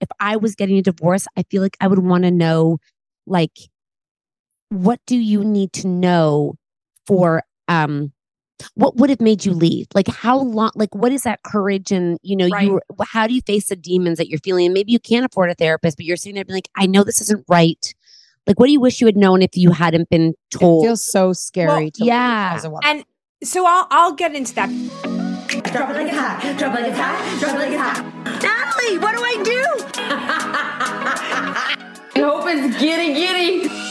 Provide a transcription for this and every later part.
if I was getting a divorce, I feel like I would want to know like what do you need to know for um what would have made you leave? Like how long like what is that courage and you know Right. you how do you face the demons that you're feeling? And maybe you can't afford a therapist, but you're sitting there being like I know this isn't right. Like what do you wish you had known if you hadn't been told? It feels so scary Well, to leave yeah. as a woman. And so I'll I'll get into that. Drop it like it's hot. Drop it like it's hot. Drop it like it's hot. Natalie, what do I do? I hope it's giddy giddy.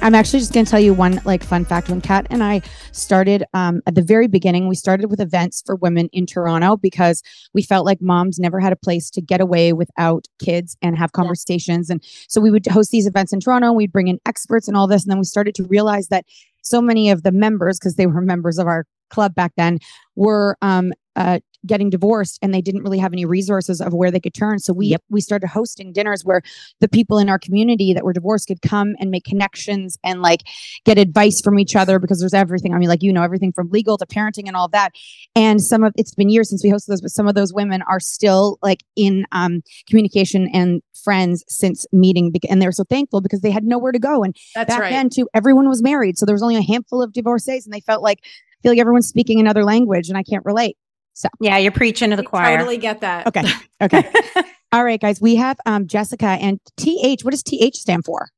I'm actually just going to tell you one like fun fact. When Cat and I started um, at the very beginning, we started with events for women in Toronto because we felt like moms never had a place to get away without kids and have conversations. And so we would host these events in Toronto. We'd bring in experts and all this. And then we started to realize that so many of the members, because they were members of our club back then, were um, uh, getting divorced and they didn't really have any resources of where they could turn. So we we started hosting dinners where the people in our community that were divorced could come and make connections and like get advice from each other because there's everything. I mean, like you know, everything from legal to parenting and all that. And some of it's been years since we hosted those, but some of those women are still like in um, communication and friends since meeting, and they're so thankful because they had nowhere to go. And That's back right. then, too, everyone was married, so there was only a handful of divorcees, and they felt like feel like everyone's speaking another language, and I can't relate. So Yeah, you're preaching to the choir. I choir. Totally get that. Okay. Okay. All right, guys. We have um Jessica and TH. What does TH stand for?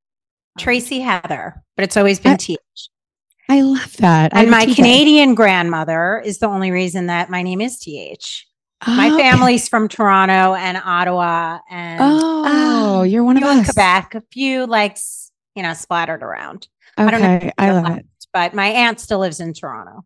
Tracy Heather, but it's always been I- TH. I love that. And my TJ. Canadian grandmother is the only reason that my name is TH. My Okay. family's from Toronto and Ottawa and Oh, you're one of few us. Quebec, a few like you know splattered around. I don't know if Okay, you I love that, it. But my aunt still lives in Toronto.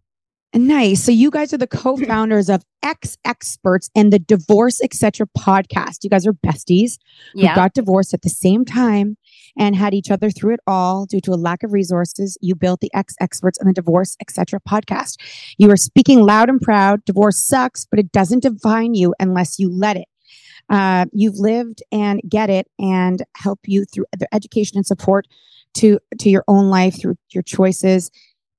Nice. So you guys are the co-founders of exEXPERTS and the Divorce Etc. podcast. You guys are besties who Yeah. got divorced at the same time and had each other through it all due to a lack of resources. You built the exEXPERTS and the Divorce Etc. podcast. You are speaking loud and proud. Divorce sucks, but it doesn't define you unless you let it. Uh, you've lived and get it and help you through the education and support to to your own life through your choices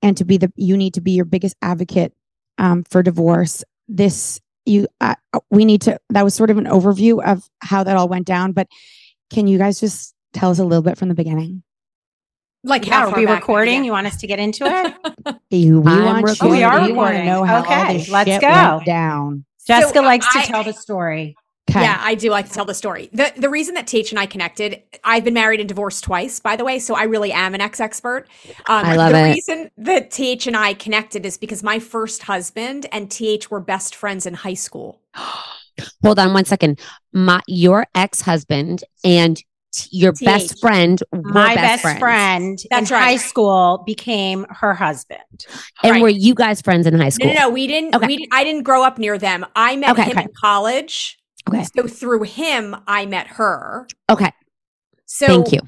and to be the you need to be your biggest advocate um, for divorce this you uh, we need to that was sort of an overview of how that all went down but can you guys just tell us a little bit from the beginning Like Yeah, how are we recording? You want us to get into it? you we I'm want recording. you- We are we want to recording. know how all Okay, this let's shit go. went down Jessica So, likes to tell the story. Okay Yeah, I do like to tell the story. The the reason that TH and I connected, I've been married and divorced twice, by the way, so I really am an ex expert. Um, I love the it. reason that TH and I connected is because my first husband and TH were best friends in high school. Hold on one second. My your ex husband and t- your TH. best friend were My best, friends. friend That's in right. high school became her husband. And Right. were you guys friends in high school? no, no, we didn't. Okay. We I didn't grow up near them. I met Okay, him okay. in college. Okay. So through him, I met her. Okay. So Thank you.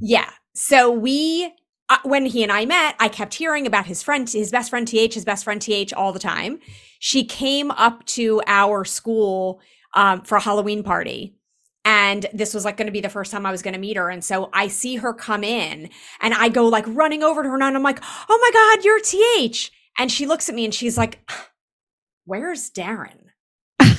Yeah. So we, uh, when he and I met, I kept hearing about his friend, his best friend TH, his best friend TH all the time. She came up to our school um, for a Halloween party. And this was like going to be the first time I was going to meet her. And so I see her come in and I go like running over to her and I'm like, oh my God, you're TH. And she looks at me and she's like, where's Darren?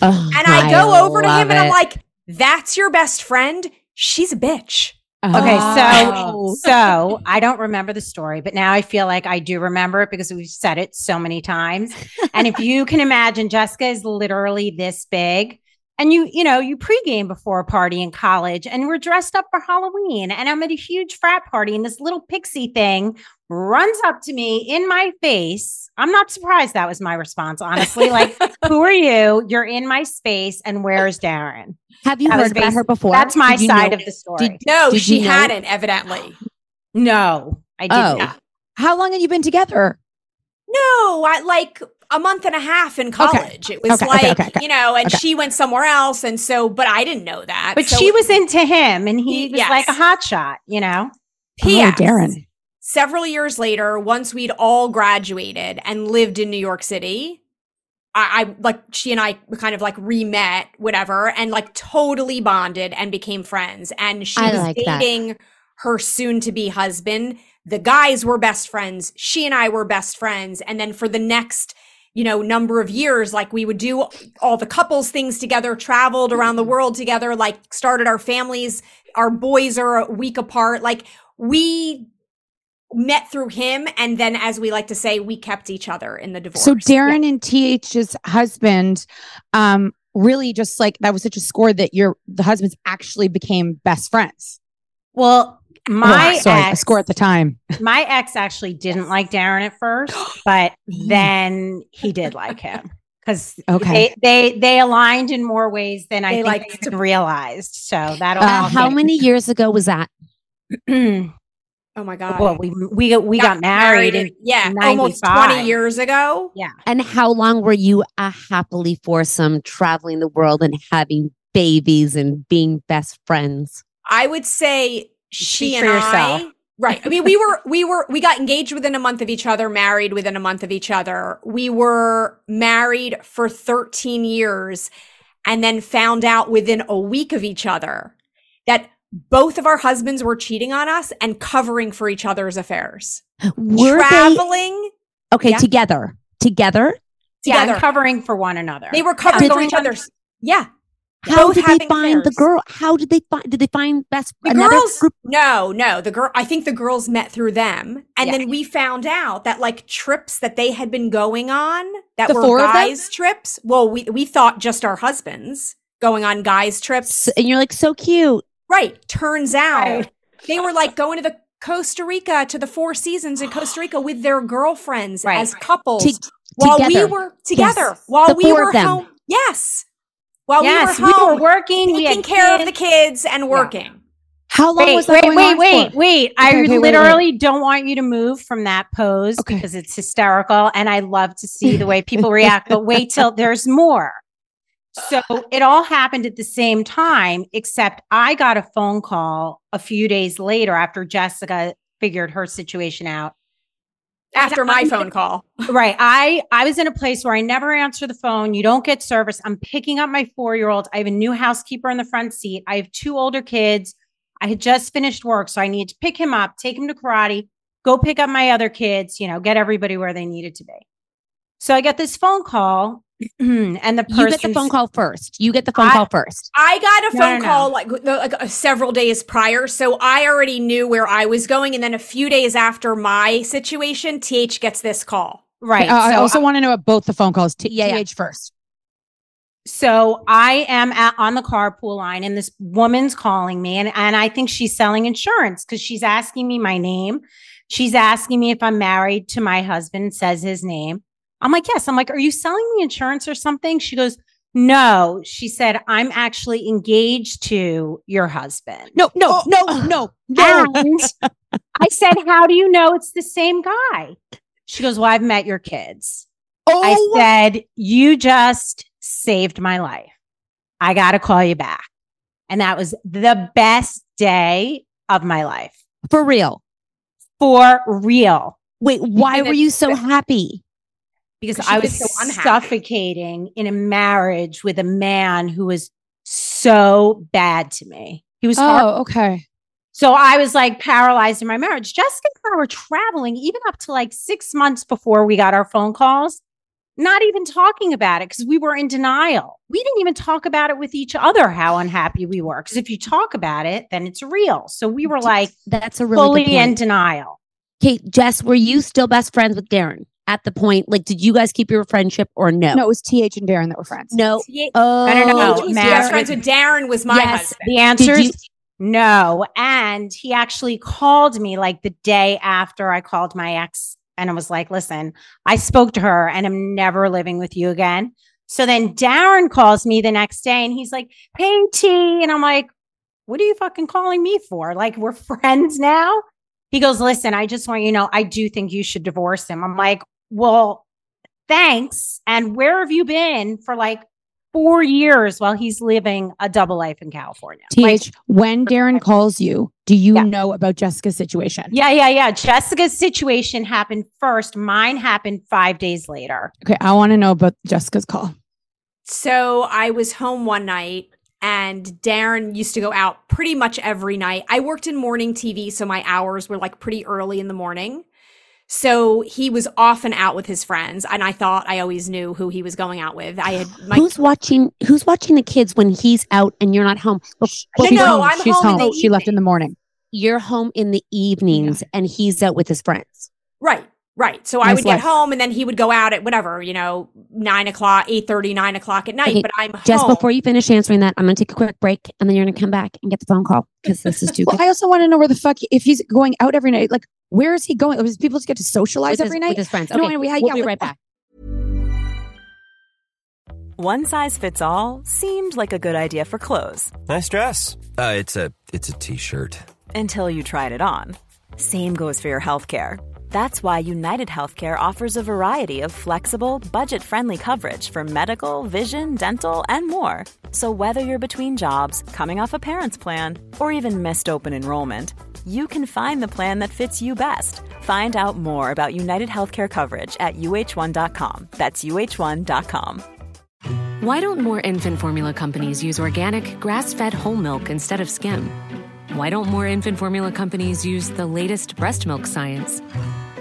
Oh, And I go over to love him and I'm like, that's your best friend? She's a bitch. Okay, Oh. so so I don't remember the story, but now I feel like I do remember it because we've said it so many times. And if you can imagine, Jessica is literally this big. And you, you know, you pregame before a party in college, and we're dressed up for Halloween. And I'm at a huge frat party, and this little pixie thing runs up to me in my face. I'm not surprised that was my response, honestly. Like, who are you? You're in my space, and where's Darren? have you that heard about her before? That's my side know- of the story. did- No, Did she you know- hadn't, evidently. no, I didn't. Oh. how long have you been together No, I like a month and a half in college. It was Okay, like, okay, okay, okay. you know, and Okay. she went somewhere else. And so, but I didn't know that. But So she was into him and he He- was like a hot shot, you know? oh P.S. darren Several years later, once we'd all graduated and lived in New York City, I, I like she and I kind of like re-met, whatever, and like totally bonded and became friends. And she I was like that. dating her soon-to-be husband. The guys were best friends. She and I were best friends. And then for the next, you know, number of years, like we would do all the couples things together, traveled around the mm-hmm. world together, like started our families. Our boys are a week apart. Like we met through him. And then, as we like to say, we kept each other in the divorce. So Darren and TH's husband, um, really just like that was such a score that your the husbands actually became best friends. Well, my Oh, sorry, a ex, score at the time. my ex actually didn't like Darren at first, but then he did like him because Okay. they, they they aligned in more ways than I They think liked they even realized. So that Uh, how many years ago was that? Oh my god. Well, we we we got, married, in yeah, almost 20 years ago. Yeah. And how long were you a happily foursome traveling the world and having babies and being best friends? I would say she Speak and for yourself. I. Right. I mean, we were, we were, we got engaged within a month of each other, married within a month of each other. We were married for 13 years and then found out within a week of each other that both of our husbands were cheating on us and covering for each other's affairs. Were they Traveling okay Yeah. together? Together? Together. and covering for one another. they were covering for each other's. Yeah. How Both did they having find the girl? How did they find? Did they find best The another girls, group? no, no. The girl, I think the girls met through them, and Yeah. then we found out that like trips that they had been going on that The were four guys' trips. Well, we we thought just our husbands going on guys' trips, S- And you're like so cute. Right? Turns out Right. they were like going to the Costa Rica to the Four Seasons in Costa Rica with their girlfriends Right. as couples To- while together. we were together. Yes. While The we were home, yes. While yes, we were home, we were working. taking had care of the kids. kids and working. How long Wait, was that wait, going wait, on wait, for? wait. Okay, I okay, wait, wait. literally don't want you to move from that pose Okay. because it's hysterical and I love to see the way people react, but wait till there's more. So it all happened at the same time, except I got a phone call a few days later after Jessica figured her situation out. After my I'm- phone call. Right. I I was in a place where I never answer the phone. You don't get service. I'm picking up my 4-year-old. I have a new housekeeper in the front seat. I have two older kids. I had just finished work, so I need to pick him up, take him to karate, go pick up my other kids, you know, get everybody where they needed to be. So I get this phone call and the person You get the phone call first. You get the phone I- call first. I got a phone no, no. call like, like uh, several days prior, so I already knew where I was going. And then a few days after my situation, TH gets this call. Right. Uh, I so also want to know about both the phone calls. T- Yeah, yeah. First. So I am at, on the carpool line and this woman's calling me and, and I think she's selling insurance because she's asking me my name. She's asking me if I'm married to my husband, says his name. I'm like, yes. I'm like, are you selling me insurance or something? She goes, no. She said, I'm actually engaged to your husband. No, no, oh. no, no, no. And I said, how do you know it's the same guy? She goes, well, I've met your kids. Oh, I said, You just saved my life. I got to call you back. And that was the best day of my life For real. for real. Wait, why were you so happy? Because I was so suffocating in a marriage with a man who was so bad to me. He was oh, okay. So I was like paralyzed in my marriage. Jessica and I were traveling even up to like six months before we got our phone calls, not even talking about it because we were in denial. We didn't even talk about it with each other how unhappy we were. Because if you talk about it, then it's real. So we were like That's a really fully in denial. Kate, Jess, were you still best friends with Darren at the point? Like, did you guys keep your friendship or no? No, it was TH and Darren that were friends. No. TH Oh, I don't oh, know. was Matt- friends with Darren was my Yes. husband. The answer Did you- is no. And he actually called me like the day after I called my ex and I was like, listen, I spoke to her and I'm never living with you again. So then Darren calls me the next day and he's like, hey, T. And I'm like, what are you fucking calling me for? Like, we're friends now? He goes, listen, I just want you to know, I do think you should divorce him. I'm like, well, thanks. And where have you been for like four years while he's living a double life in California? Like, TH, when Darren calls you, do you Yeah. know about Jessica's situation? yeah, yeah, yeah. Jessica's situation happened first. Mine happened five days later. Okay, I want to know about Jessica's call. So I was home one night and Darren used to go out pretty much every night. I worked in morning TV, so my hours were like pretty early in the morning. So he was often out with his friends, and I thought I always knew who he was going out with. I had my who's watching? Who's watching the kids when he's out and you're not home? Well, No, She's no, home. I'm She's home home. She left in the morning. you're home in the evenings and he's out with his friends. right, right. So I Nice would get life. home, and then he would go out at whatever, you know, nine o'clock, eight thirty, nine o'clock at night. Okay, but I'm just home. before you finish answering that, I'm going to take a quick break and then you're going to come back and get the phone call because this is too Well, good. I also want to know where the fuck if he's going out every night. Like, where is he going? Does people just get to socialize with, his, every night? with his friends. No, Okay, anyway, I- we'll yeah, be like, right back. One size fits all seemed like a good idea for clothes Nice dress. Uh, it's a it's a t-shirt. until you tried it on. Same goes for your healthcare. That's why United Healthcare offers a variety of flexible, budget friendly coverage for medical, vision, dental, and more. So, whether you're between jobs, coming off a parent's plan, or even missed open enrollment, you can find the plan that fits you best. Find out more about United Healthcare coverage at uh1.com. That's uh1.com. Why don't more infant formula companies use organic, grass fed whole milk instead of skim? Why don't more infant formula companies use the latest breast milk science?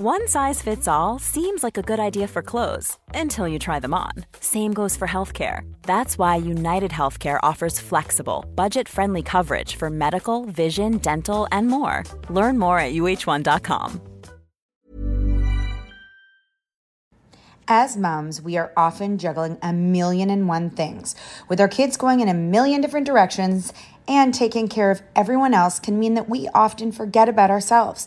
One size fits all seems like a good idea for clothes until you try them on. Same goes for healthcare. That's why United Healthcare offers flexible, budget friendly coverage for medical, vision, dental, and more. Learn more at uh1.com. As moms, we are often juggling a million and one things. With our kids going in a million different directions and taking care of everyone else can mean that we often forget about ourselves.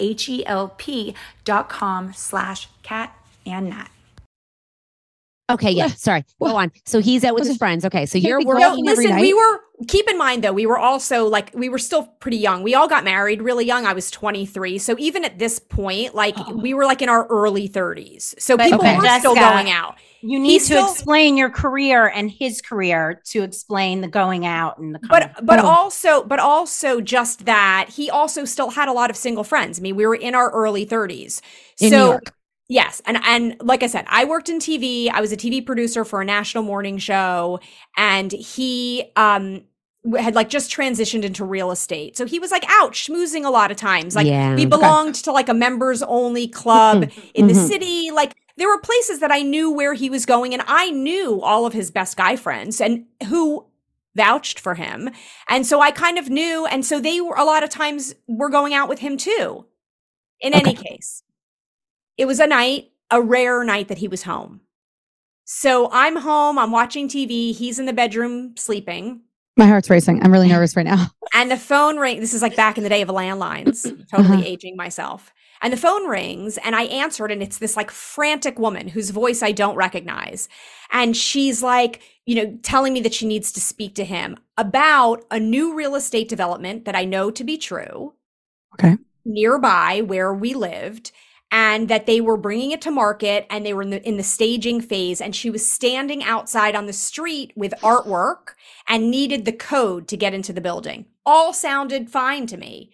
H-E-L-P dot com slash catandnat. Okay, yeah. Sorry. Go on. So he's out with his friends. Okay. So you're No, working every listen, night. we were keep in mind though, we were also like we were still pretty young. We all got married really young. I was 23. So even at this point, like we were like in our early 30s. So But- people okay. were still going out. You need He's to still- explain your career and his career to explain the going out and the but coming. but also but also just that he also still had a lot of single friends. I mean, we were in our early 30s. In New so York. Yes, and and like I said, I worked in TV. I was a TV producer for a national morning show, and he um had like just transitioned into real estate. So he was like out schmoozing a lot of times. Like Yeah, we okay. belonged to like a members only club in the Mhm. city. Like there were places that I knew where he was going, and I knew all of his best guy friends and who vouched for him. And so I kind of knew, and so they were a lot of times were going out with him too. In any case, it was a night, a rare night that he was home. So I'm home, I'm watching TV, he's in the bedroom sleeping. My heart's racing. I'm really nervous right now. And the phone ring. This is like back in the day of landlines, totally Uh-huh. aging myself. And the phone rings, and I answered, and it's this like frantic woman whose voice I don't recognize. And she's like, you know, telling me that she needs to speak to him about a new real estate development that I know to be true Okay. nearby where we lived and that they were bringing it to market and they were in the, in the staging phase and she was standing outside on the street with artwork and needed the code to get into the building. All sounded fine to me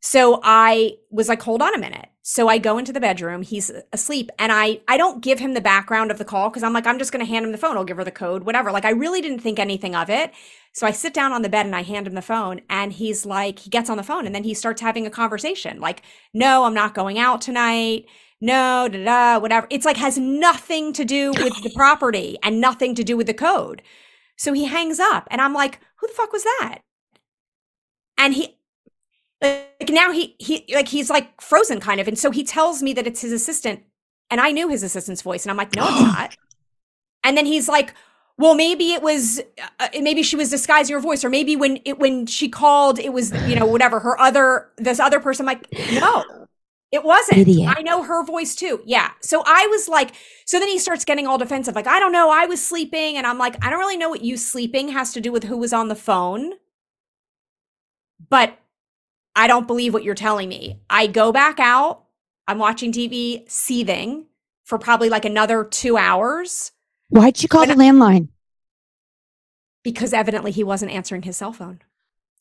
so i was like hold on a minute so i go into the bedroom he's asleep and i i don't give him the background of the call because i'm like i'm just going to hand him the phone i'll give her the code whatever like i really didn't think anything of it so I sit down on the bed and I hand him the phone, and he's like, he gets on the phone and then he starts having a conversation like, no, I'm not going out tonight. No, da da, whatever. It's like has nothing to do with the property and nothing to do with the code. So he hangs up, and I'm like, who the fuck was that? And he, like now he he like he's like frozen kind of, and so he tells me that it's his assistant, and I knew his assistant's voice, and I'm like, no, it's not. And then he's like, well, maybe it was, uh, maybe she was disguising her voice, or maybe when it when she called, it was you know whatever her other this other person. I'm like, no, it wasn't. Idiot. I know her voice too. Yeah. So I was like, so then he starts getting all defensive, like I don't know, I was sleeping, and I'm like, I don't really know what you sleeping has to do with who was on the phone, but I don't believe what you're telling me. I go back out. I'm watching TV, seething for probably like another two hours Why'd you call the landline? because evidently he wasn't answering his cell phone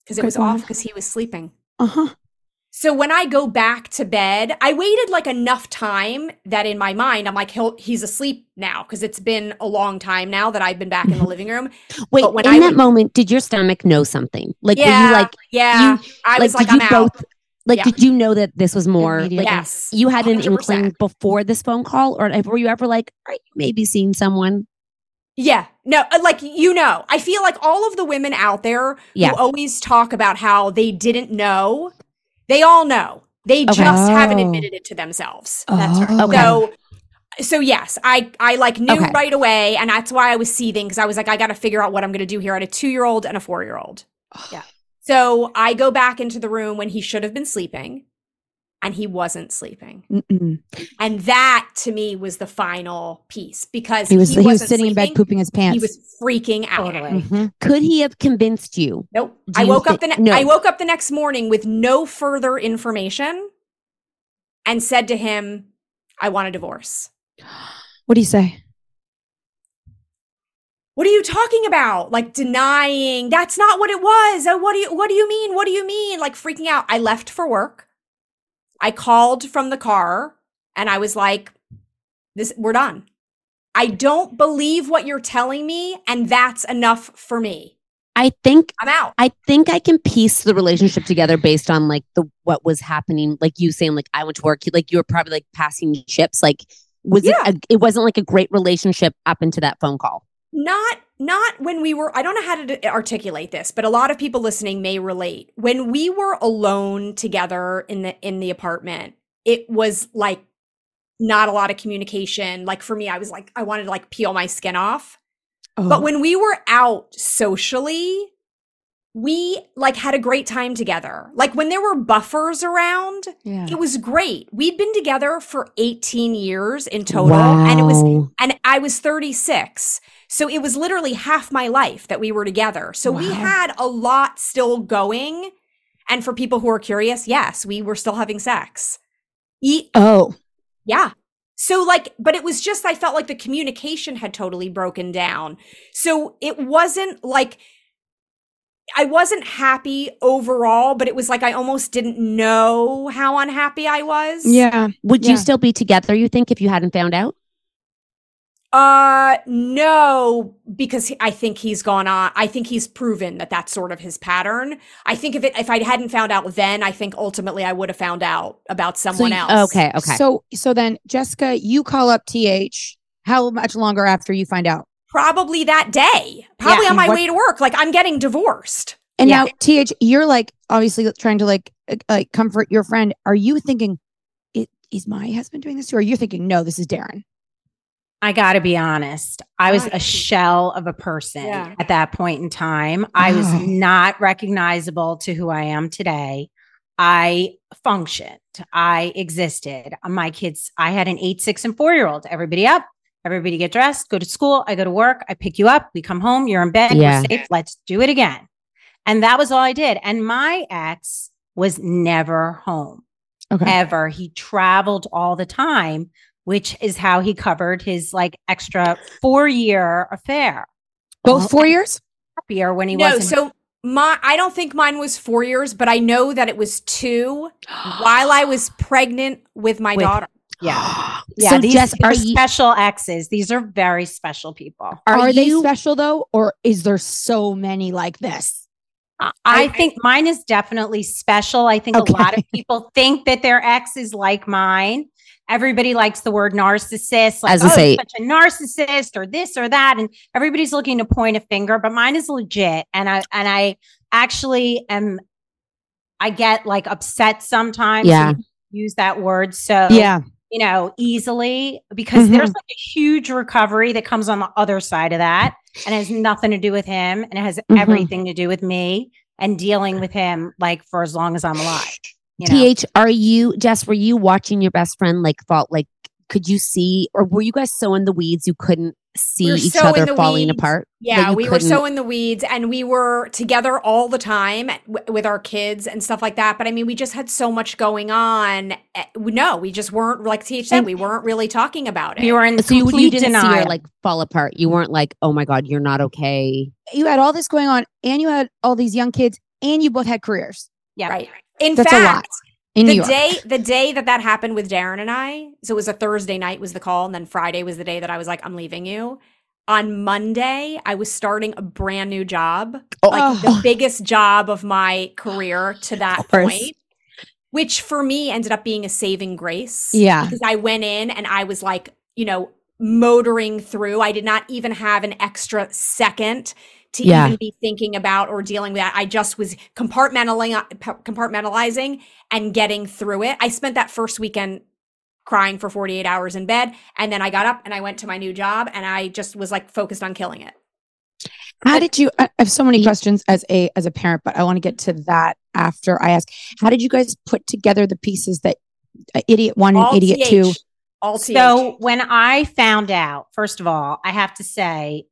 because it Okay, was go on. off because he was sleeping. Uh huh. So when I go back to bed, I waited like enough time that in my mind I'm like he'll he's asleep now because it's been a long time now that I've been back in the living room. Wait, But when in I that would- moment, did your stomach know something? Like, were yeah, you like, yeah, you- I was like, did I'm you out. both, like, Yeah. did you know that this was more, like, yes, you had an 100%. inkling before this phone call, or were you ever like, are you maybe seeing someone? Yeah. No, uh, like you know, I feel like all of the women out there Yeah. who always talk about how they didn't know, they all know. They Okay. just haven't Oh. admitted it to themselves. That's right. Oh, okay. So so yes, I I like knew Okay. right away and that's why I was seething because I was like I got to figure out what I'm going to do here. at a 2-year-old and a 4-year-old. Yeah. So I go back into the room when he should have been sleeping and he wasn't sleeping. Mm-mm. And that to me was the final piece because He was he, was wasn't sitting in bed pooping his pants. He was freaking out. Totally. Mhm. Could he have convinced you? Nope. Do I you woke up the ne- no. I woke up the next morning with no further information and said to him, "I want a divorce." What do you say? What are you talking about? Like denying that's not what it was. Oh, what do you what do you mean? What do you mean? Like freaking out. I left for work. I called from the car and I was like, this we're done. I don't believe what you're telling me and that's enough for me. I think I'm out. I think I can piece the relationship together based on like the what was happening. Like you saying, like I went to work, like you were probably like passing ships. Like was Yeah. it? A, it wasn't like a great relationship up into that phone call. Not not when we were i don't know how to articulate this but a lot of people listening may relate when we were alone together in the in the apartment it was like not a lot of communication like for me i was like i wanted to like peel my skin off Oh. but when we were out socially we like had a great time together like when there were buffers around yeah. it was great we'd been together for 18 years in total and it was and I was 36. So it was literally half my life that we were together. So we had a lot still going. And for people who are curious, yes, we were still having sex. E- Oh. yeah. So like, but it was just, I felt like the communication had totally broken down. So it wasn't like, I wasn't happy overall, but it was like I almost didn't know how unhappy I was. Yeah. Would Yeah. you still be together? You think if you hadn't found out? Uh, no, because I think he's gone on. I think he's proven that that's sort of his pattern. I think if it, if I hadn't found out then, I think ultimately I would have found out about someone you- else. Okay. Okay. So so then Jessica, you call up TH. How much longer after you find out? Probably that day, probably Yeah, on my what- way to work. Like I'm getting divorced. And Yeah. now TH, you're like obviously trying to like uh, like comfort your friend. Are you thinking it is my husband doing this to you? Or are you thinking, no, this is Darren? I got to be honest. I was oh, a shell of a person Yeah. at that point in time. I was Oh. not recognizable to who I am today. I functioned. I existed. My kids, I had an eight, six, and four year old. Everybody up, everybody get dressed, go to school. I go to work. I pick you up. We come home. You're in bed. Yeah. We're safe. Let's do it again. And that was all I did. And my ex was never home Okay. ever. He traveled all the time, which is how he covered his like extra four year affair. Both four years? Happier when he no, wasn't. so my I don't think mine was four years, but I know that it was two while I was pregnant with my With- daughter. yeah. Yeah. So, these Jess, are are you- special exes. These are very special people. Are, Are they you- special though, or is there so many like this? I think mine is definitely special. I think a lot of people think that their ex is like mine. Everybody likes the word narcissist, like As I oh, say- such a narcissist or this or that, and everybody's looking to point a finger. But mine is legit, and I and I actually am. I get like upset sometimes. Yeah. use that word so Yeah. you know easily because Mhm. there's like a huge recovery that comes on the other side of that, and it has nothing to do with him, and it has Mhm. everything to do with me and dealing with him like for as long as I'm alive. You th are you jess were you watching your best friend like fall like could you see or were you guys so in the weeds you couldn't see We each so other falling weeds. apart Yeah, we were couldn't- so in the weeds and we were together all the time w- with our kids and stuff like that. But I mean, we just had so much going on. Eh, No, we just weren't, like TH said, we weren't really talking about it. You were in so you, complete you didn't see denial. her like fall apart you weren't like oh my god you're not okay You had all this going on, and you had all these young kids, and you both had careers yeah. right. In That's fact, in New the day the day that that happened with Darren and I, so it was a Thursday night was the call, and then Friday was the day that I was like, I'm leaving you. On Monday, I was starting a brand new job, oh. like the Oh. biggest job of my career to that point, which for me ended up being a saving grace. Yeah. because I went in and I was like, you know, motoring through. I did not even have an extra second to Yeah. even be thinking about or dealing with that. I just was compartmentalizing, compartmentalizing and getting through it. I spent that first weekend crying for 48 hours in bed. And then I got up and I went to my new job and I just was like focused on killing it. How did you? I have so many questions as a as a parent, but I want to get to that after I ask. How did you guys put together the pieces that uh, idiot one and idiot TH. two? All TH. So when I found out, first of all, I have to say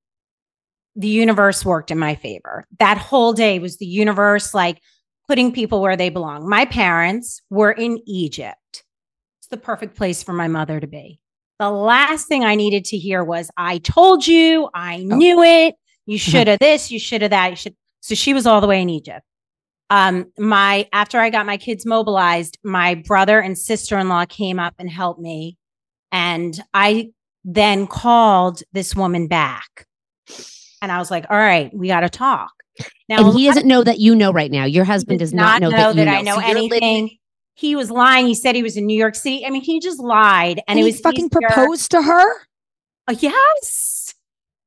the universe worked in my favor. That whole day was the universe like putting people where they belong. My parents were in Egypt. It's the perfect place for my mother to be. The last thing I needed to hear was, I told you, I knew it. You should have this, you should have that. You should. So she was all the way in Egypt. Um, my after I got my kids mobilized, my brother and sister-in-law came up and helped me. And I then called this woman back. And I was like, all right, we got to talk. Now, and he doesn't know that you know right now your husband does not know, that, you know I know So you're living- anything. He was lying. He said he was in New York City. I mean, he just lied, and, And it he was fucking easier- proposed to her. Uh, yes.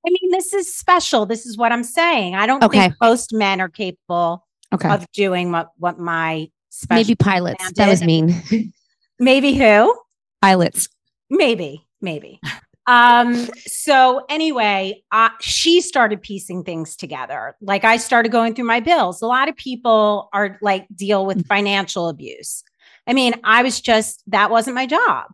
I mean, this is special. This is what I'm saying. I don't Okay. think most men are capable Okay. of doing what what my special maybe pilots that was mean maybe who Pilots. maybe maybe um so anyway uh, she started piecing things together like i started going through my bills a lot of people are like deal with financial abuse i mean i was just that wasn't my job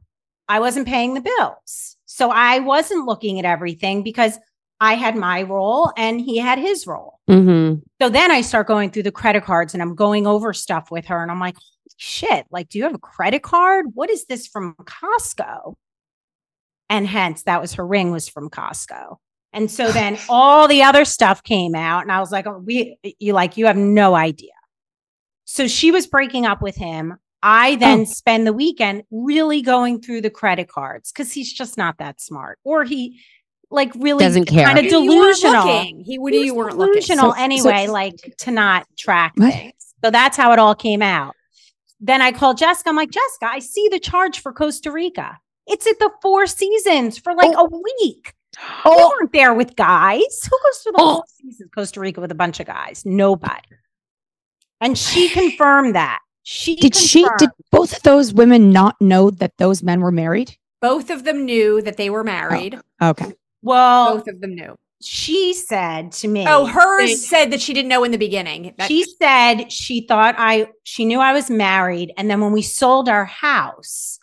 i wasn't paying the bills so i wasn't looking at everything because i had my role and he had his role mm-hmm. so then I start going through the credit cards and I'm going over stuff with her. And I'm like, shit, like, do you have a credit card? What is this from Costco? And hence that was her ring was from Costco. And so then all the other stuff came out. And I was like, oh, we you like, you have no idea. So she was breaking up with him. I then Oh. spend the weekend really going through the credit cards because he's just not that smart. Or he like really Doesn't care. kind of You- you weren't delusional. He, would he you weren't looking. delusional So- anyway, so- like to not track What? things. So that's how it all came out. Then I called Jessica. I'm like, Jessica, I see the charge for Costa Rica. It's at the Four Seasons for like oh. a week. You oh. weren't there with guys. Who goes to the Oh. Four Seasons Costa Rica with a bunch of guys? Nobody. And she confirmed that. She Did she? Did both of those women not know that those men were married? Both of them knew that they were oh, married. Okay. Well, Both of them knew. she said to me. Oh, hers that- said that she didn't know in the beginning. That- she said she thought I she knew I was married and then when we sold our house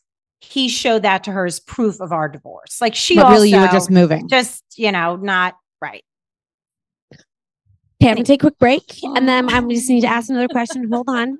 he showed that to her as proof of our divorce. Like she But also really, you were just moving. just, you know, not right. Okay, I'm gonna take a quick break, and then I just need to ask another question. Hold on.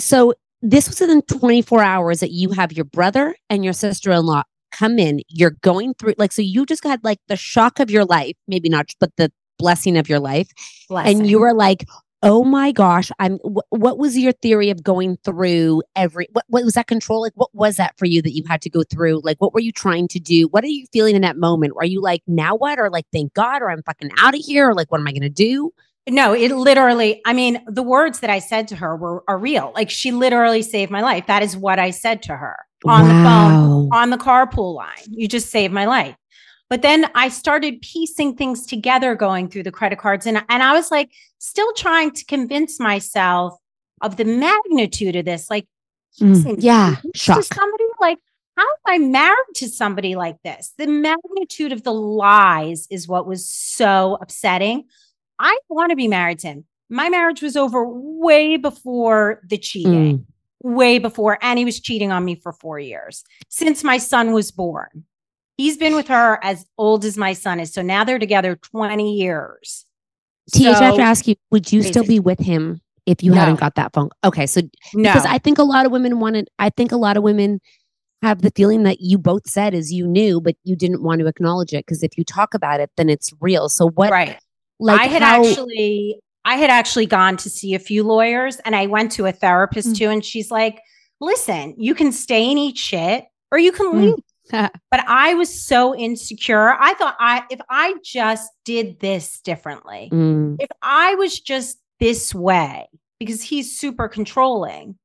So this was within 24 hours that you have your brother and your sister-in-law come in. You're going through like so you just got like the shock of your life, maybe not, but the blessing of your life, Blessing. and you were like. Oh my gosh! I'm. Wh- what was your theory of going through every? What, what was that control? Like, what was that for you that you had to go through? Like, what were you trying to do? What are you feeling in that moment? Are you like, now what? Or like, thank God? Or I'm fucking out of here? Or like, what am I gonna do? No, it literally, I mean, the words that I said to her were are real. Like she literally saved my life. That is what I said to her on the phone, on the carpool line. You just saved my life. But then I started piecing things together going through the credit cards. And, and I was like, still trying to convince myself of the magnitude of this. Like, Mm, yeah, to somebody like, how am I married to somebody like this? The magnitude of the lies is what was so upsetting. I want to be married to him. My marriage was over way before the cheating, Mm. way before. And he was cheating on me for four years since my son was born. He's been with her as old as my son is. So now they're together 20 years. TH, I have to ask you, would you still be with him if you No. hadn't got that phone? Okay, so No. because I think a lot of women wanted, I think a lot of women have the feeling that you both said is you knew, but you didn't want to acknowledge it because if you talk about it, then it's real. So what? Right. Like I had how- actually I had actually gone to see a few lawyers and I went to a therapist Mm. too and she's like, "Listen, you can stay and eat shit or you can Mm. leave." but I was so insecure. I thought I if I just did this differently. Mm. If I was just this way because he's super controlling,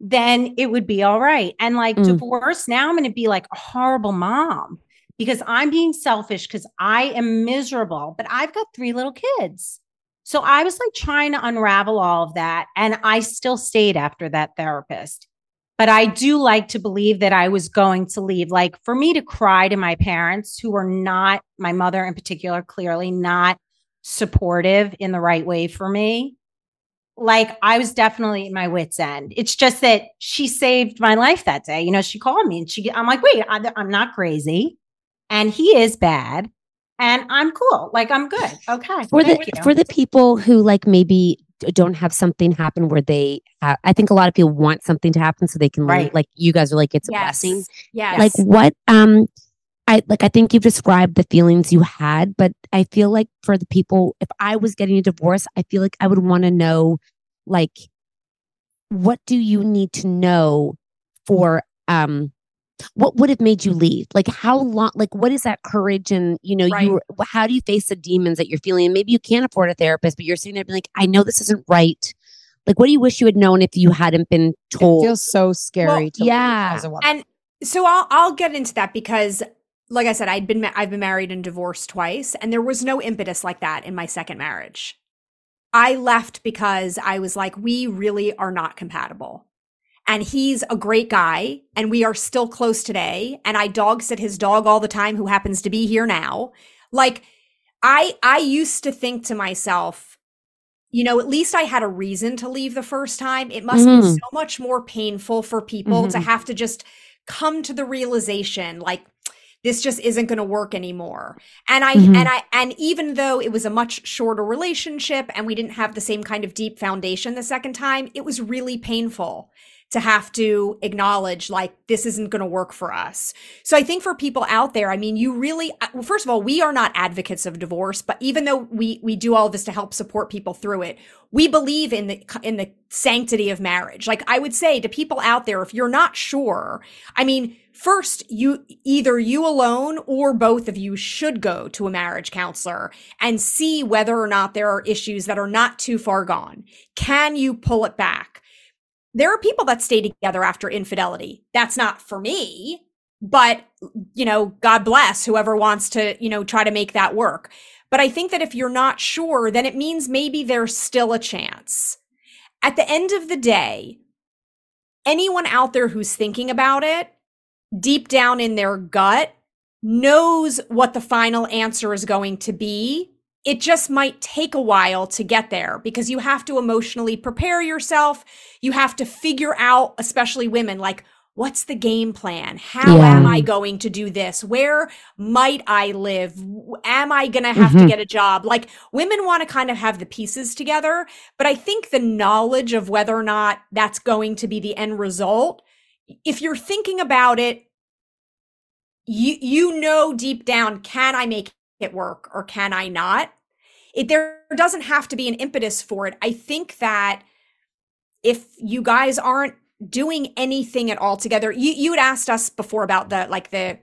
then it would be all right. And like Mm. divorce, now I'm going to be like a horrible mom because I'm being selfish because I am miserable, but I've got three little kids. So I was like trying to unravel all of that. And I still stayed after that therapist. But I do like to believe that I was going to leave. Like for me to cry to my parents, who were not, my mother in particular, clearly not supportive in the right way for me. Like I was definitely at my wits' end. It's just that she saved my life that day. You know, she called me and she, I'm like, wait, I'm not crazy. And he is bad. And I'm cool. Like I'm good. Okay. for the you. for the people who like maybe don't have something happen where they I think a lot of people want something to happen so they can leave. Right. like you guys are like it's a blessing. Yeah. Like what um I like I think you've described the feelings you had, but I feel like for the people if I was getting a divorce, I feel like I would want to know like what do you need to know for um what would have made you leave? Like how long like what is that courage and you know Right. you how do you face the demons that you're feeling and maybe you can't afford a therapist but you're sitting there being like I know this isn't right. Like what do you wish you had known if you hadn't been told? It feels so scary Well, to yeah. as a woman. And so I'll I'll get into that because like I said I'd been ma- I've been married and divorced twice and there was no impetus like that in my second marriage. I left because I was like we really are not compatible. And he's a great guy and we are still close today and I dog sit his dog all the time who happens to be here now. Like I I used to think to myself you know, at least I had a reason to leave the first time. It must be Mhm. so much more painful for people to Mhm. have to just come to the realization like this just isn't going to work anymore. And I Mhm. and I and even though it was a much shorter relationship and we didn't have the same kind of deep foundation the second time, it was really painful to have to acknowledge like this isn't going to work for us. So I think for people out there, I mean, you really uh, well, first of all, we are not advocates of divorce, but even though we we do all this to help support people through it, we believe in the in the sanctity of marriage. Like I would say to people out there, if you're not sure, I mean, first you either you alone or both of you should go to a marriage counselor and see whether or not there are issues that are not too far gone. Can you pull it back? There are people that stay together after infidelity. That's not for me, but you know, God bless whoever wants to, you know, try to make that work. But I think that if you're not sure, then it means maybe there's still a chance. At the end of the day, anyone out there who's thinking about it, deep down in their gut, knows what the final answer is going to be. It just might take a while to get there because you have to emotionally prepare yourself. You have to figure out, especially women, like, what's the game plan? How Yeah. am I going to do this? Where might I live? Am I going to have to Mhm. get a job? Like, women want to kind of have the pieces together. But I think the knowledge of whether or not that's going to be the end result, if you're thinking about it, you you know deep down can i make it work or can i not it there doesn't have to be an impetus for it i think that if you guys aren't doing anything at all together you you had asked us before about the like the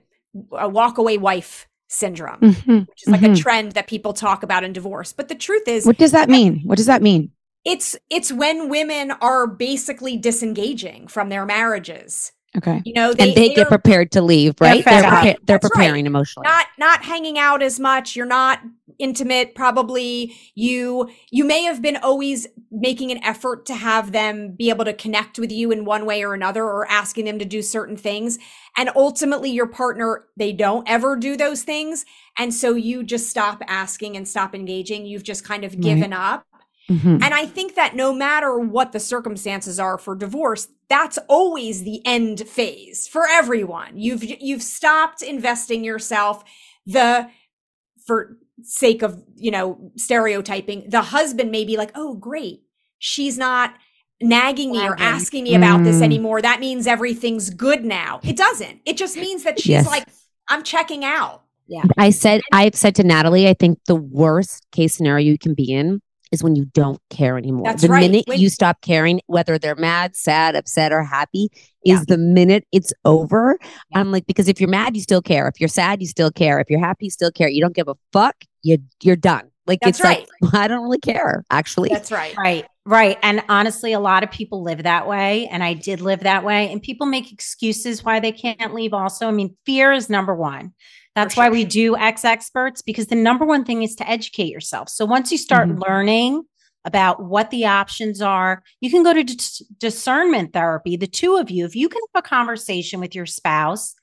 uh, walk away wife syndrome Mhm, which is like mhm. a trend that people talk about in divorce but the truth is What does that mean? What does that mean? it's it's when women are basically disengaging from their marriages Okay. you know and they get prepared to leave, They're right? They're, prepa- they're That's right. preparing emotionally. not not hanging out as much you're not intimate probably you you may have been always making an effort to have them be able to connect with you in one way or another or asking them to do certain things and ultimately your partner they don't ever do those things and so you just stop asking and stop engaging you've just kind of given up Mhm. and I think that no matter what the circumstances are for divorce, that's always the end phase for everyone. You've you've stopped investing yourself. The for sake of, you know, stereotyping, the husband may be like, "Oh, great. She's not nagging me or asking me about this Mm. anymore. That means everything's good now." It doesn't. It just means that she's Yes. like, "I'm checking out." Yeah. I said, I've said to Natalie, I think the worst case scenario you can be in is when you don't care anymore. That's the right. minute When- you stop caring, whether they're mad, sad, upset, or happy, Yeah. is the minute it's over. Yeah. I'm like, because if you're mad, you still care. If you're sad, you still care. If you're happy, you still care. You don't give a fuck. You you're done. Like That's it's right. like I don't really care. Actually, That's right. Right, right. And honestly, a lot of people live that way. And I did live that way. And people make excuses why they can't leave, also. I mean, fear is number one. That's why we do exEXPERTS because the number one thing is to educate yourself. So once you start Mhm. learning about what the options are, you can go to dis- discernment therapy. The two of you, if you can have a conversation with your spouse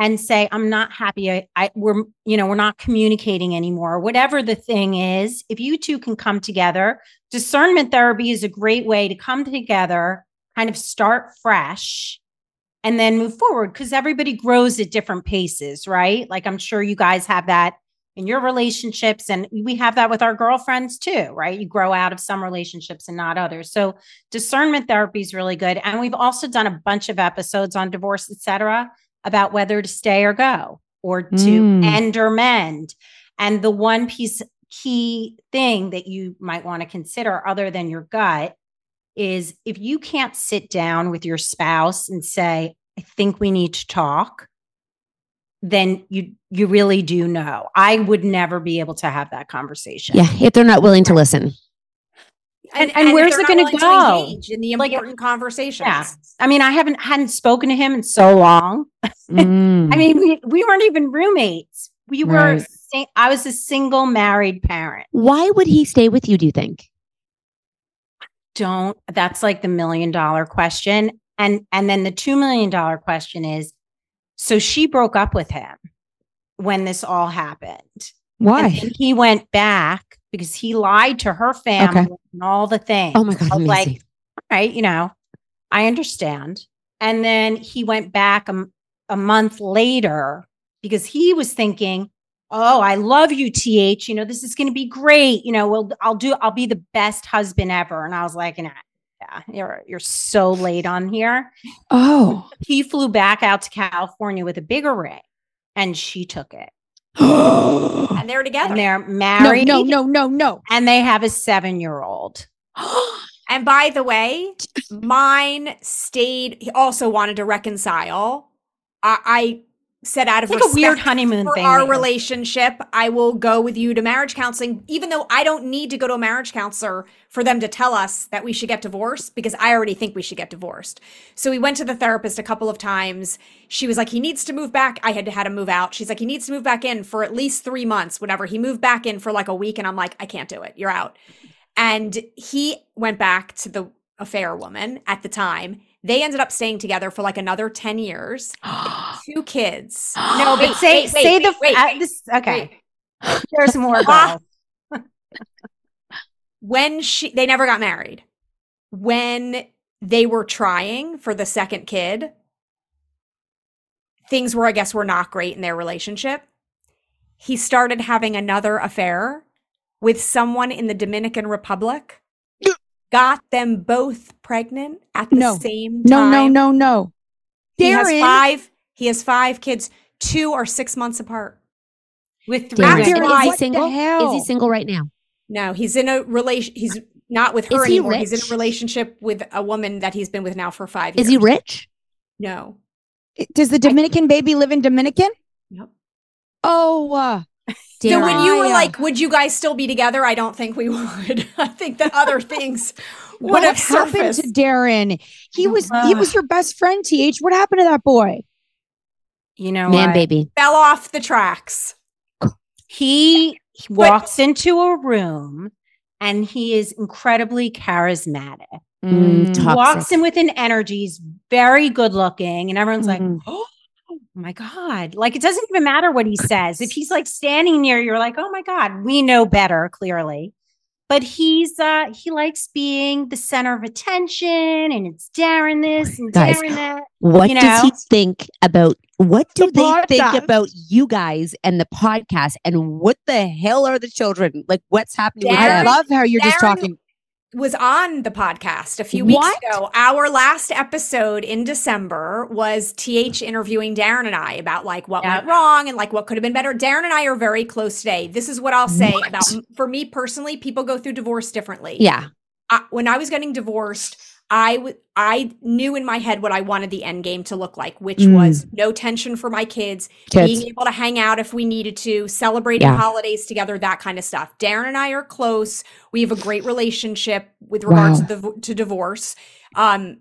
and say, I'm not happy. I, I we're, you know, we're not communicating anymore, whatever the thing is, if you two can come together, discernment therapy is a great way to come together, kind of start fresh and then move forward because everybody grows at different paces, right? Like I'm sure you guys have that in your relationships and we have that with our girlfriends too, right? You grow out of some relationships and not others. So discernment therapy is really good. And we've also done a bunch of episodes on divorce, et cetera, about whether to stay or go or to Mm. end or mend. And the one piece key thing that you might want to consider other than your gut is if you can't sit down with your spouse and say, I think we need to talk, then you you really do know. I would never be able to have that conversation. Yeah, if they're not willing to listen. And, if and where's it going to go? engage in the important conversations. Yeah. I mean, I haven't hadn't spoken to him in so long. Mm. I mean, we, we weren't even roommates. We were Right. sing- I was a single married parent. Why would he stay with you, do you think? Don't that's like the million dollar question. And and then the 2 million dollar question is so she broke up with him when this all happened. Why? And then he went back because he lied to her family and all the things. Oh my God, like, right, you know, I understand. And then he went back a, a month later because he was thinking, "Oh, I love you, th. You know, this is going to be great. You know, well, I'll do. I'll be the best husband ever." And I was like, "Nah, yeah, you're you're so late on here." Oh. He flew back out to California with a bigger ring, and she took it. And they're together. And they're no, married. no, no, no, no. And they have a seven year old. And by the way, mine stayed. He also wanted to reconcile. I, I said out of like a weird honeymoon for thing our you- relationship, I will go with you to marriage counseling, even though I don't need to go to a marriage counselor for them to tell us that we should get divorced because I already think we should get divorced. So we went to the therapist a couple of times. She was like, he needs to move back. I had to had him move out. She's like, he needs to move back in for at least three months, whatever. He moved back in for like a week, and I'm like, I can't do it. You're out. And he went back to the affair woman at the time. They ended up staying together for like another 10 years. Two kids. No, but Wait, say wait, wait, say wait, the wait, uh, wait, this okay. wait. There's more girls. When she they never got married. When they were trying for the second kid, things were I guess were not great in their relationship. He started having another affair with someone in the Dominican Republic. Got them both pregnant at the No. same time. No, time. no, no, no. He has five. He has five kids. Two are six months apart. With three Darren, kids. and Why? is he What the single? Is he single right now? No, he's in a relation. He's not with her Is he anymore. He's in a relationship with a woman that he's been with now for five years. Is he rich? No. Does the Dominican baby live in Dominican? Yep. Oh, uh, So when you were Darren. like, would you guys still be together? I don't think we would. I think that other things would what have happened surfaced. to Darren? He was he was your best friend, TH. What happened to that boy? You know, Man, what? baby. Fell off the tracks. He, he walks into a room and he is incredibly charismatic. Mm, He walks in with an energy, he's very good looking, and everyone's Mhm. like, oh my God. Like it doesn't even matter what he says. If he's like standing near you, you're like, oh my God, we know better, clearly. But he's uh he likes being the center of attention and it's Darren this and Guys, Darren that. What you does he think about what do The they think about you guys and the podcast and what the hell are the children? Like what's happening with I? Darren- love how you're just talking. Was on the podcast a few weeks What? ago. Our last episode in December was TH interviewing Darren and I about like what went wrong and like what could have been better. Darren and I are very close today. This is what I'll say What? about for me personally, people go through divorce differently. Yeah. I, when I was getting divorced, I w- I knew in my head what I wanted the end game to look like, which Mm. was no tension for my kids, Kids. being able to hang out if we needed to, celebrating Yeah. holidays together, that kind of stuff. Darren and I are close. We have a great relationship with regards Wow. to, the, to divorce. Um,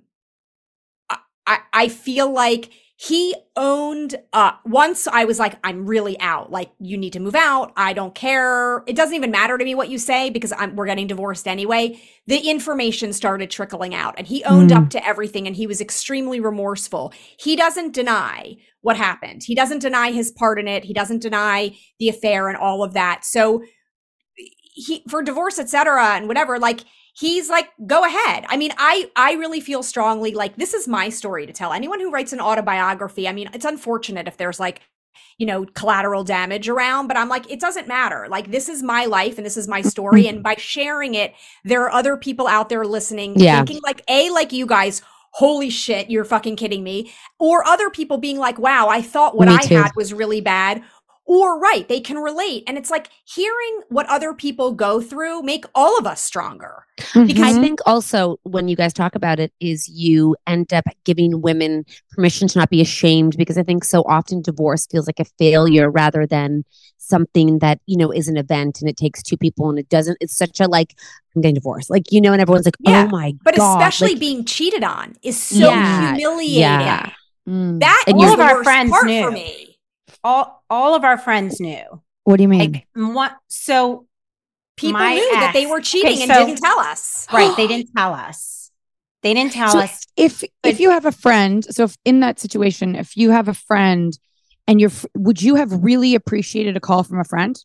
I- I, I feel like he owned uh once i was like i'm really out. Like you need to move out. I don't care. It doesn't even matter to me what you say because I'm, we're getting divorced anyway. The information started trickling out and he owned up to everything and he was extremely remorseful. He doesn't deny what happened. He doesn't deny his part in it. He doesn't deny the affair and all of that. So he for divorce etc and whatever like he's like go ahead i mean i i really feel strongly like this is my story to tell anyone who writes an autobiography i mean it's unfortunate if there's like you know collateral damage around but i'm like it doesn't matter like this is my life and this is my story mm-hmm. and by sharing it there are other people out there listening Yeah. thinking like a like you guys holy shit you're fucking kidding me or other people being like wow i thought what Me i too. had was really bad or right they can relate and it's like hearing what other people go through make all of us stronger. Because I mm-hmm. think also when you guys talk about it is you end up giving women permission to not be ashamed because I think so often divorce feels like a failure rather than something that you know is an event and it takes two people and it doesn't it's such a like I'm getting divorced. Like you know and everyone's like Yeah, oh my but god but especially like, being cheated on is so Yeah, humiliating. Yeah. Mm. that And all of our friends part knew. for me All all of our friends knew. What do you mean? Like what? So people my knew that they were cheating Okay, and didn't tell us right, they didn't tell us. They didn't tell So us. if if you have a friend, so if in that situation, if you have a friend and you're, would you have really appreciated a call from a friend?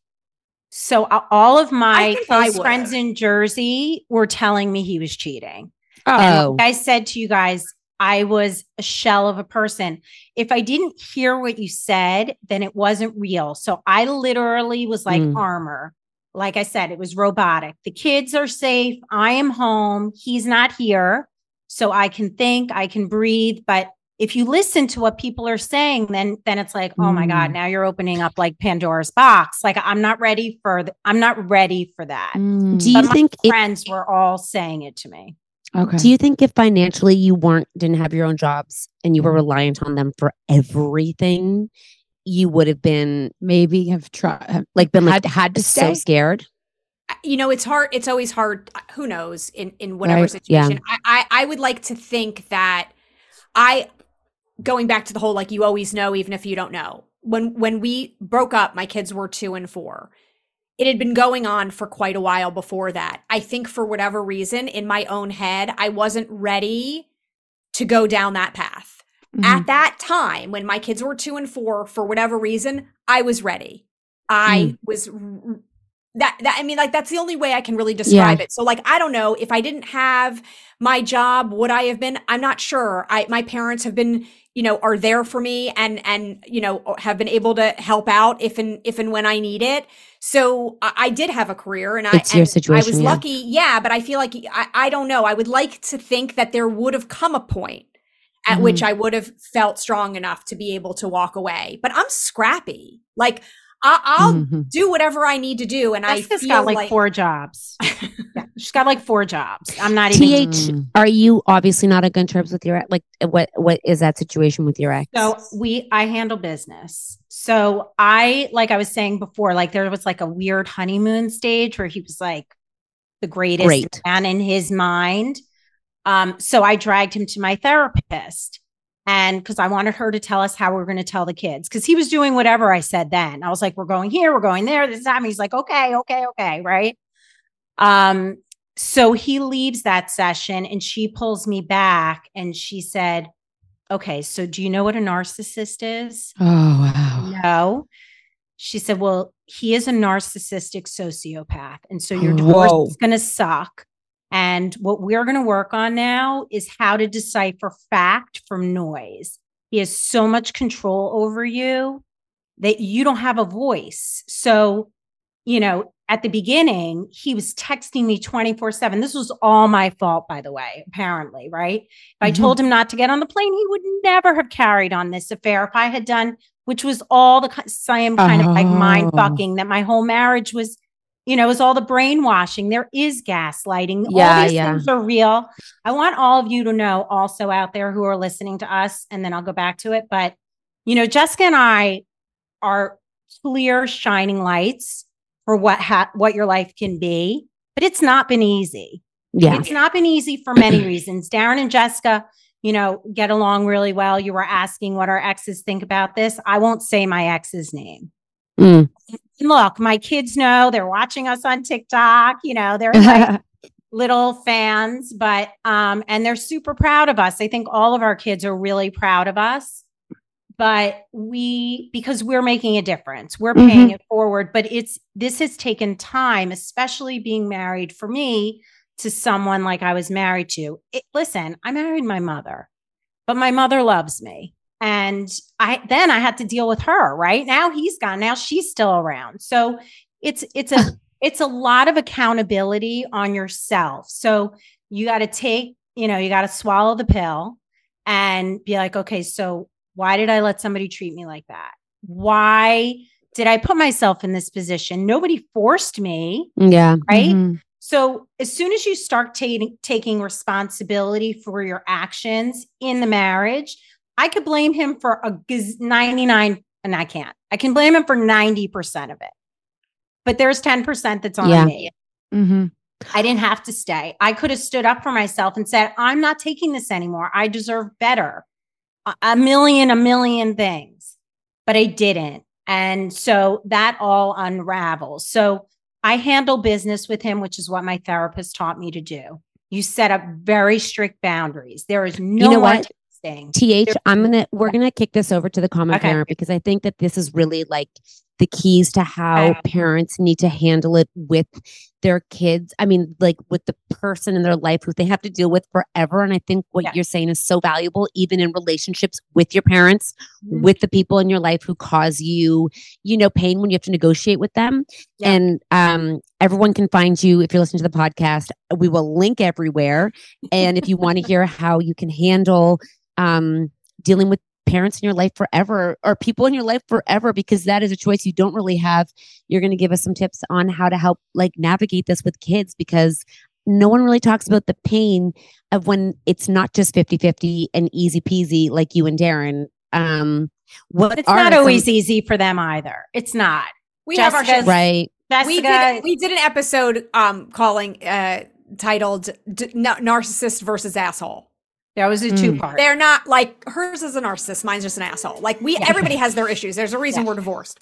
So uh, all of my close friends in Jersey were telling me he was cheating. Oh. And like I said to you guys, I was a shell of a person. If I didn't hear what you said, then it wasn't real. So I literally was like Mm. armor. Like I said, it was robotic. The kids are safe. I am home. He's not here. So I can think, I can breathe. But if you listen to what people are saying, then then it's like, oh my God, Mm. now you're opening up like Pandora's box. Like I'm not ready for th- I'm not ready for that. Mm. do you my think it, friends were all saying it to me. Okay. do you think if financially you weren't didn't have your own jobs and you were reliant on them for everything you would have been maybe have tried, like been like had, had to so stay? scared you know it's hard it's always hard uh, who knows in in whatever Right, yeah. situation I, I i would like to think that i going back to the whole like you always know even if you don't know when when we broke up my kids were two and four it had been going on for quite a while before that. I think for whatever reason in my own head i wasn't ready to go down that path. Mhm. at that time when my kids were two and four for whatever reason i was ready. I was r- that, that i mean like that's the only way i can really describe it so like i don't know if i didn't have my job would i have been i'm not sure i my parents have been you know are there for me and and you know have been able to help out if and if and when i need it so i, I did have a career and i It's your and i was yeah. lucky yeah but i feel like I, I don't know i would like to think that there would have come a point at mm-hmm. which I would have felt strong enough to be able to walk away. But I'm scrappy. Like I- I'll Mhm. do whatever I need to do, and I Jessica's feel got like, like four jobs. Yeah, she's got like four jobs. I'm not even. th are you obviously not on good terms with your ex- like what what is that situation with your ex So we, I handle business. So I, like I was saying before, like there was like a weird honeymoon stage where he was like the greatest Great. man in his mind. Um, so I dragged him to my therapist. And because I wanted her to tell us how we are going to tell the kids, because he was doing whatever I said then. I was like, we're going here, we're going there, this time. He's like, okay, okay, okay, right. Um, so he leaves that session and she pulls me back and she said, Okay, so do you know what a narcissist is? Oh wow. No. She said, Well, he is a narcissistic sociopath. And so your divorce Whoa. is going to suck. And what we're going to work on now is how to decipher fact from noise. He has so much control over you that you don't have a voice. So, you know, at the beginning, he was texting me 24 7. This was all my fault, by the way, apparently, right? If I Mhm. told him not to get on the plane, he would never have carried on this affair if I had done, which was all the same kind of like mind Oh. fucking that my whole marriage was, you know, was all the brainwashing. There is gaslighting. Yeah, all these yeah. things are real. I want all of you to know also out there who are listening to us, and then I'll go back to it. But, you know, Jessica and I are clear, shining lights for what ha- what your life can be, but it's not been easy. yeah It's not been easy for many reasons. Darren and Jessica, you know, get along really well. You were asking what our exes think about this. I won't say my ex's name. Mm. Look, my kids know they're watching us on TikTok. You know, they're like little fans, but um, and they're super proud of us. I think all of our kids are really proud of us. But we, because we're making a difference, we're Mhm. paying it forward. But it's this has taken time, especially being married for me to someone like I was married to. It, listen, I married my mother, but my mother loves me. And I then I had to deal with her, right? Now he's gone. Now she's still around. So it's it's a it's a lot of accountability on yourself. So you got to take, you know, you got to swallow the pill and be like, okay, so why did I let somebody treat me like that? Why did I put myself in this position? Nobody forced me, Yeah. right? Mhm. So as soon as you start taking taking responsibility for your actions in the marriage, I could blame him for a 99 and I can't. I can blame him for 90% of it. But there's 10% that's on Yeah. me. Mm-hmm. I didn't have to stay. I could have stood up for myself and said, I'm not taking this anymore. I deserve better. A- A million, a million things. But I didn't. And so that all unravels. So I handle business with him, which is what my therapist taught me to do. You set up very strict boundaries. There is no know more what? Texting. TH, I'm gonna we're gonna kick this over to the common Okay. because I think that this is really like the keys to how parents need to handle it with their kids. I mean, like with the person in their life who they have to deal with forever. And I think what you're saying is so valuable, even in relationships with your parents, Mhm. with the people in your life who cause you, you know, pain when you have to negotiate with them. Yeah. And um, everyone can find you if you're listening to the podcast. We will link everywhere. And if you want to hear how you can handle um, dealing with parents in your life forever or people in your life forever, because that is a choice you don't really have, you're going to give us some tips on how to help like navigate this with kids because no one really talks about the pain of when it's not just 50 50 and easy peasy like you and Darren. Um, what It's are not some- always easy for them either. It's not. We have our Jessica's- show. right. We Jessica, did, we did an episode um calling uh titled D- narcissist versus asshole. That was a hmm. two part. Mm. They're not like hers is a narcissist, mine's just an asshole. Like we, yeah. everybody has their issues. There's a reason yeah. we're divorced.